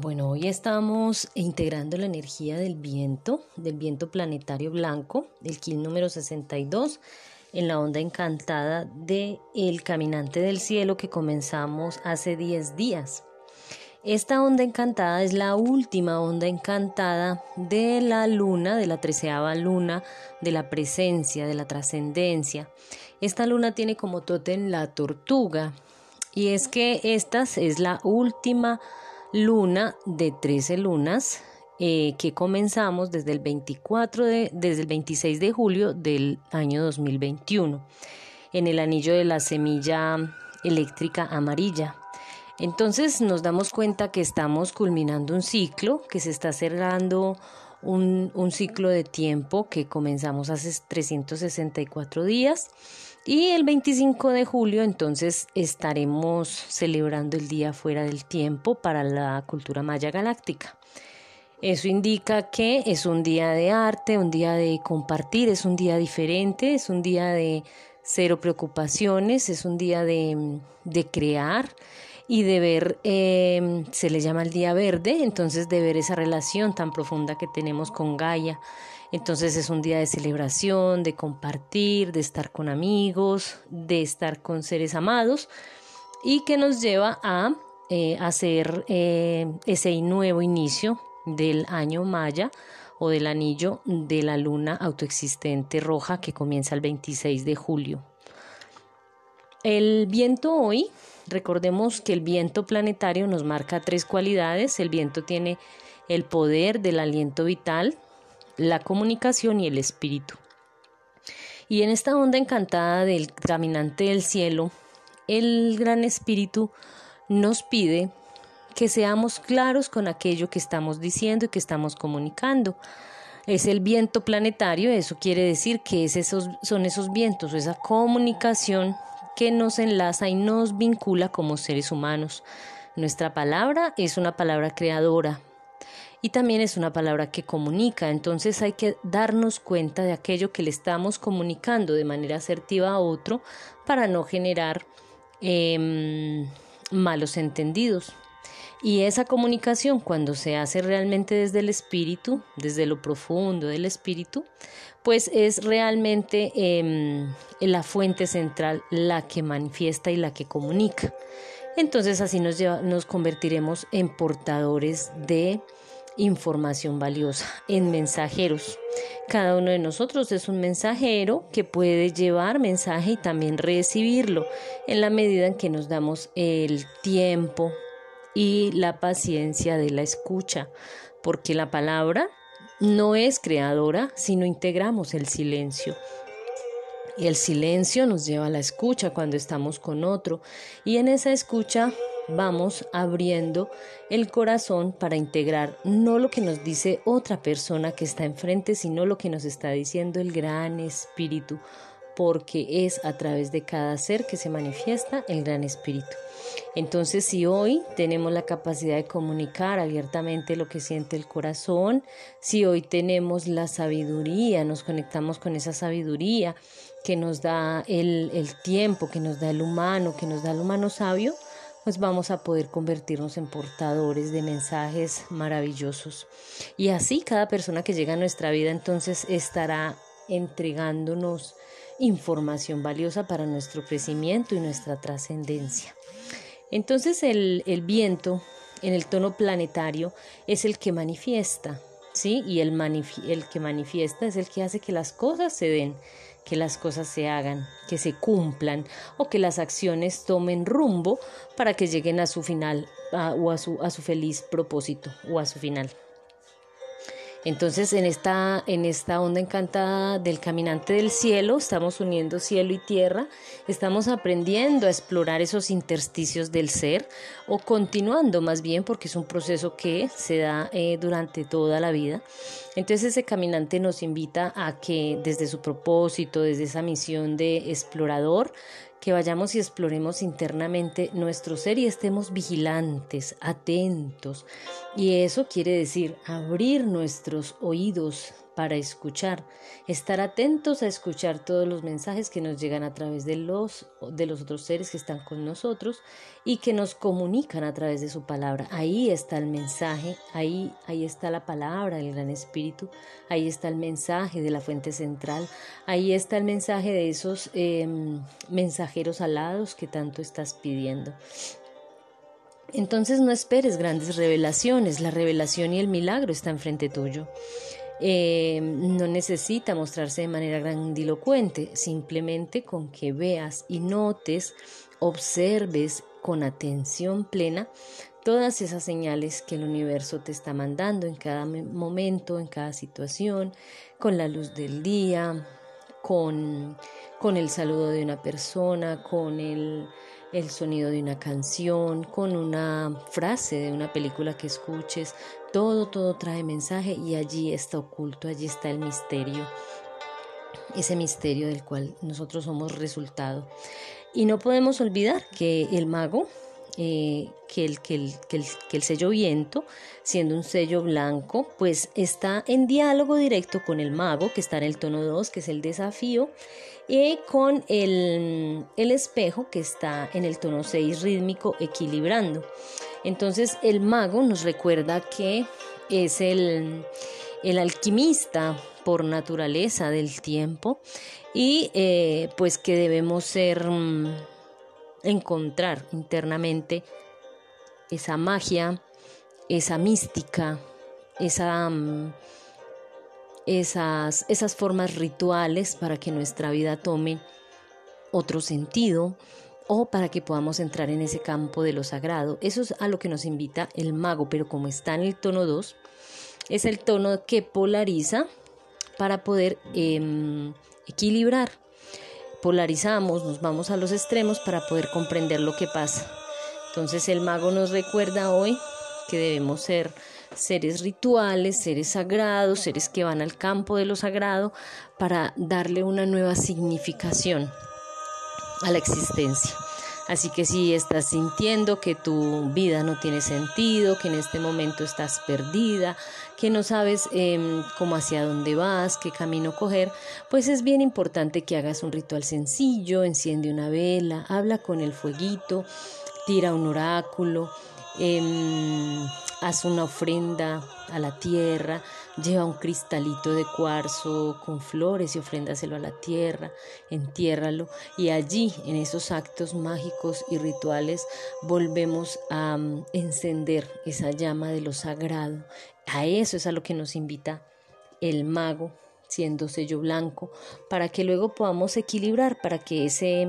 Bueno, hoy estamos integrando la energía del viento, del viento planetario blanco, el kill número 62, en la onda encantada de El Caminante del Cielo que comenzamos hace 10 días. Esta onda encantada es la última onda encantada de la luna, de la treceava luna, de la presencia, de la trascendencia. Esta luna tiene como tótem la tortuga y es que esta es la última luna de 13 lunas eh, que comenzamos desde el 24 de, desde el 26 de julio del año 2021 en el anillo de la semilla eléctrica amarilla. Entonces nos damos cuenta que estamos culminando un ciclo, que se está cerrando un, ciclo de tiempo que comenzamos hace 364 días y el 25 de julio entonces estaremos celebrando el Día Fuera del Tiempo para la cultura maya galáctica. Eso indica que es un día de arte, un día de compartir, es un día diferente, es un día de cero preocupaciones, es un día de, de crear y de ver, em, se le llama el día verde, entonces de ver esa relación tan profunda que tenemos con Gaia entonces es un día de celebración, de compartir, de estar con amigos, de estar con seres amados y que nos lleva a eh, hacer eh, ese nuevo inicio del año maya o del anillo de la luna autoexistente roja que comienza el 26 de julio. El viento hoy, recordemos que el viento planetario nos marca tres cualidades. El viento tiene el poder del aliento vital, la comunicación y el espíritu. Y en esta onda encantada del caminante del cielo, el gran espíritu nos pide que seamos claros con aquello que estamos diciendo y que estamos comunicando. Es el viento planetario, eso quiere decir que es esos, son esos vientos esa comunicación que nos enlaza y nos vincula como seres humanos. Nuestra palabra es una palabra creadora, y también es una palabra que comunica, entonces hay que darnos cuenta de aquello que le estamos comunicando de manera asertiva a otro para no generar em, malos entendidos. Y esa comunicación, cuando se hace realmente desde el espíritu, desde lo profundo del espíritu, pues es realmente em, la fuente central la que manifiesta y la que comunica. Entonces así nos, nos convertiremos en portadores de información valiosa en mensajeros. Cada uno de nosotros es un mensajero que puede llevar mensaje y también recibirlo en la medida en que nos damos el tiempo y la paciencia de la escucha, porque la palabra no es creadora, sino integramos el silencio. Y el silencio nos lleva a la escucha cuando estamos con otro y en esa escucha vamos abriendo el corazón para integrar no lo que nos dice otra persona que está enfrente, sino lo que nos está diciendo el gran espíritu, porque es a través de cada ser que se manifiesta el gran espíritu. Entonces, si hoy tenemos la capacidad de comunicar abiertamente lo que siente el corazón, si hoy tenemos la sabiduría, nos conectamos con esa sabiduría que nos da el, el tiempo, que nos da el humano, que nos da el humano sabio, pues vamos a poder convertirnos en portadores de mensajes maravillosos. Y así cada persona que llega a nuestra vida entonces estará entregándonos información valiosa para nuestro crecimiento y nuestra trascendencia. Entonces el, viento en el tono planetario es el que manifiesta, ¿sí? Y el, el que manifiesta es el que hace que las cosas se den que las cosas se hagan, que se cumplan o que las acciones tomen rumbo para que lleguen a su final o a su, a su feliz propósito o a su final. Entonces, en esta, en esta onda encantada del caminante del cielo, estamos uniendo cielo y tierra, estamos aprendiendo a explorar esos intersticios del ser o continuando más bien, porque es un proceso que se da eh, durante toda la vida. Entonces, ese caminante nos invita a que desde su propósito, desde esa misión de explorador, que vayamos y exploremos internamente nuestro ser y estemos vigilantes, atentos. Y eso quiere decir abrir nuestros oídos para escuchar, estar atentos a escuchar todos los mensajes que nos llegan a través de los, de los otros seres que están con nosotros y que nos comunican a través de su palabra. Ahí está el mensaje, ahí, ahí está la palabra del Gran Espíritu, ahí está el mensaje de la fuente central, ahí está el mensaje de esos em, mensajeros alados que tanto estás pidiendo. Entonces no esperes grandes revelaciones, la revelación y el milagro están frente tuyo. Eh, no necesita mostrarse de manera grandilocuente, simplemente con que veas y notes, observes con atención plena todas esas señales que el universo te está mandando en cada momento, en cada situación, con la luz del día, con, con el saludo de una persona, con el el sonido de una canción, con una frase de una película que escuches, todo, todo trae mensaje y allí está oculto, allí está el misterio, ese misterio del cual nosotros somos resultado. Y no podemos olvidar que el mago, eh, que, el, que, el, que, el, sello viento, siendo un sello blanco, pues está en diálogo directo con el mago, que está en el tono 2, que es el desafío, y con el, espejo que está en el tono 6 rítmico equilibrando. Entonces el mago nos recuerda que es el, alquimista por naturaleza del tiempo y eh, pues que debemos ser mm, encontrar internamente esa magia, esa mística, esa mm, esas, esas formas rituales para que nuestra vida tome otro sentido o para que podamos entrar en ese campo de lo sagrado. Eso es a lo que nos invita el mago, pero como está en el tono 2, es el tono que polariza para poder em, equilibrar. Polarizamos, nos vamos a los extremos para poder comprender lo que pasa. Entonces el mago nos recuerda hoy que debemos ser seres rituales, seres sagrados, seres que van al campo de lo sagrado para darle una nueva significación a la existencia. Así que si estás sintiendo que tu vida no tiene sentido, que en este momento estás perdida, que no sabes em, cómo hacia dónde vas, qué camino coger, pues es bien importante que hagas un ritual sencillo, enciende una vela, habla con el fueguito, tira un oráculo, Em, haz una ofrenda a la tierra, lleva un cristalito de cuarzo con flores y ofréndaselo a la tierra, entiérralo y allí en esos actos mágicos y rituales volvemos a mm, encender esa llama de lo sagrado. A eso es a lo que nos invita el mago siendo sello blanco para que luego podamos equilibrar para que ese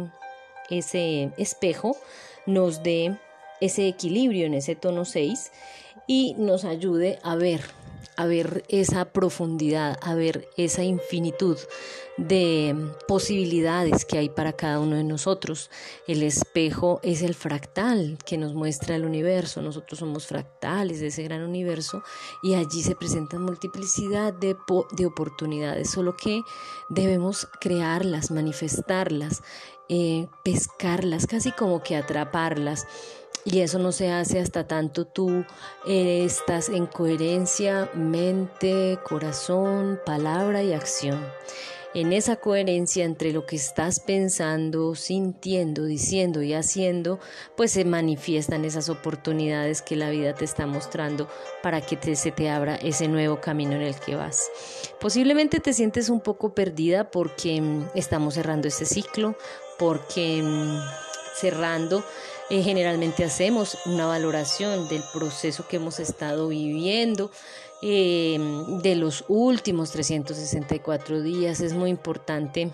ese espejo nos dé ese equilibrio en ese tono 6 y nos ayude a ver, a ver esa profundidad, a ver esa infinitud de posibilidades que hay para cada uno de nosotros. El espejo es el fractal que nos muestra el universo, nosotros somos fractales de ese gran universo y allí se presentan multiplicidad de, de oportunidades, solo que debemos crearlas, manifestarlas, eh, pescarlas, casi como que atraparlas y eso no se hace hasta tanto tú eh, estás en coherencia, mente, corazón, palabra y acción. En esa coherencia entre lo que estás pensando, sintiendo, diciendo y haciendo, pues se manifiestan esas oportunidades que la vida te está mostrando para que se te abra ese nuevo camino en el que vas. Posiblemente te sientes un poco perdida porque mm, estamos cerrando este ciclo, porque mm, cerrando eh, generalmente hacemos una valoración del proceso que hemos estado viviendo, eh, de los últimos 364 días. Es muy importante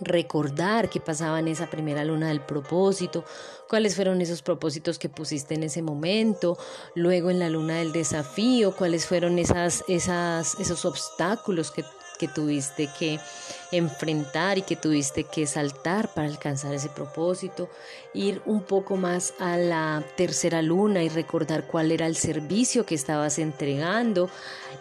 recordar qué pasaba en esa primera luna del propósito, cuáles fueron esos propósitos que pusiste en ese momento, luego en la luna del desafío, cuáles fueron esas, esos obstáculos que que tuviste que enfrentar y que tuviste que saltar para alcanzar ese propósito, ir un poco más a la tercera luna y recordar cuál era el servicio que estabas entregando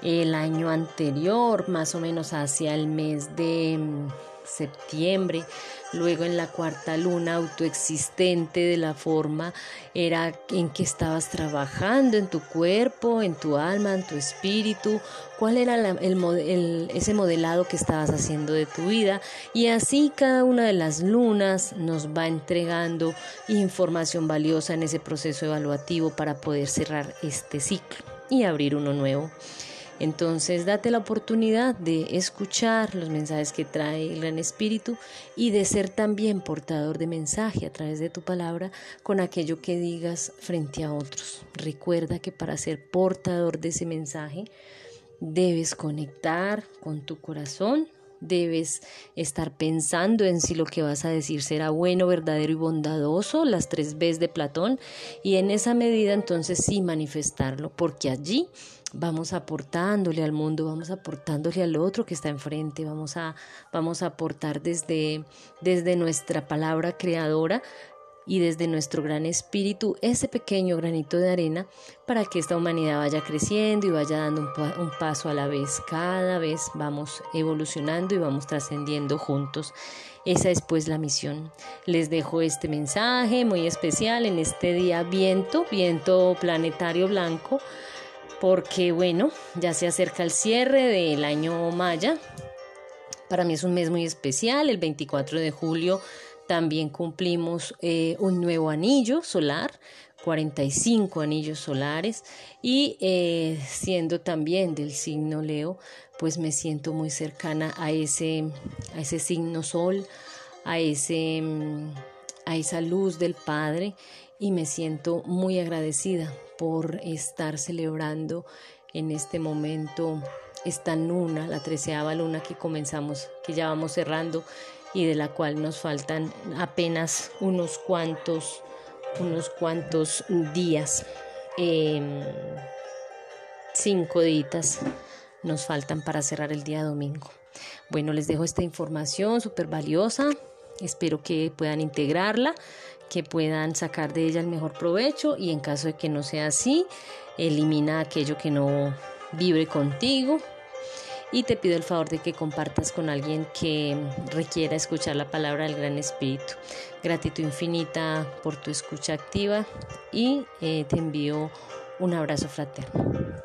el año anterior, más o menos hacia el mes de mm, septiembre, luego en la cuarta luna autoexistente de la forma era en que estabas trabajando en tu cuerpo, en tu alma, en tu espíritu, cuál era el, ese modelado que estabas haciendo de tu vida y así cada una de las lunas nos va entregando información valiosa en ese proceso evaluativo para poder cerrar este ciclo y abrir uno nuevo. Entonces, date la oportunidad de escuchar los mensajes que trae el Gran Espíritu y de ser también portador de mensaje a través de tu palabra con aquello que digas frente a otros. Recuerda que para ser portador de ese mensaje debes conectar con tu corazón, debes estar pensando en si lo que vas a decir será bueno, verdadero y bondadoso, las tres veces de Platón, y en esa medida entonces sí manifestarlo, porque allí vamos aportándole al mundo, vamos aportándole al otro que está enfrente, vamos a, vamos aportar desde, desde nuestra palabra creadora y desde nuestro gran espíritu ese pequeño granito de arena para que esta humanidad vaya creciendo y vaya dando un, paso a la vez. Cada vez vamos evolucionando y vamos trascendiendo juntos. Esa es pues la misión. Les dejo este mensaje muy especial en este día viento, viento planetario blanco porque bueno, ya se acerca el cierre del año Maya. Para mí es un mes muy especial, el 24 de julio también cumplimos eh, un nuevo anillo solar, 45 anillos solares. Y eh, siendo también del signo Leo, pues me siento muy cercana a ese, a ese signo sol, a, ese, a esa luz del Padre. Y me siento muy agradecida por estar celebrando en este momento esta luna, la treceava luna que comenzamos, que ya vamos cerrando y de la cual nos faltan apenas unos cuantos, unos cuantos días, em, cinco días nos faltan para cerrar el día domingo. Bueno, les dejo esta información súper valiosa, espero que puedan integrarla que puedan sacar de ella el mejor provecho y en caso de que no sea así, elimina aquello que no vibre contigo y te pido el favor de que compartas con alguien que requiera escuchar la palabra del Gran Espíritu. Gratitud infinita por tu escucha activa y eh, te envío un abrazo fraterno.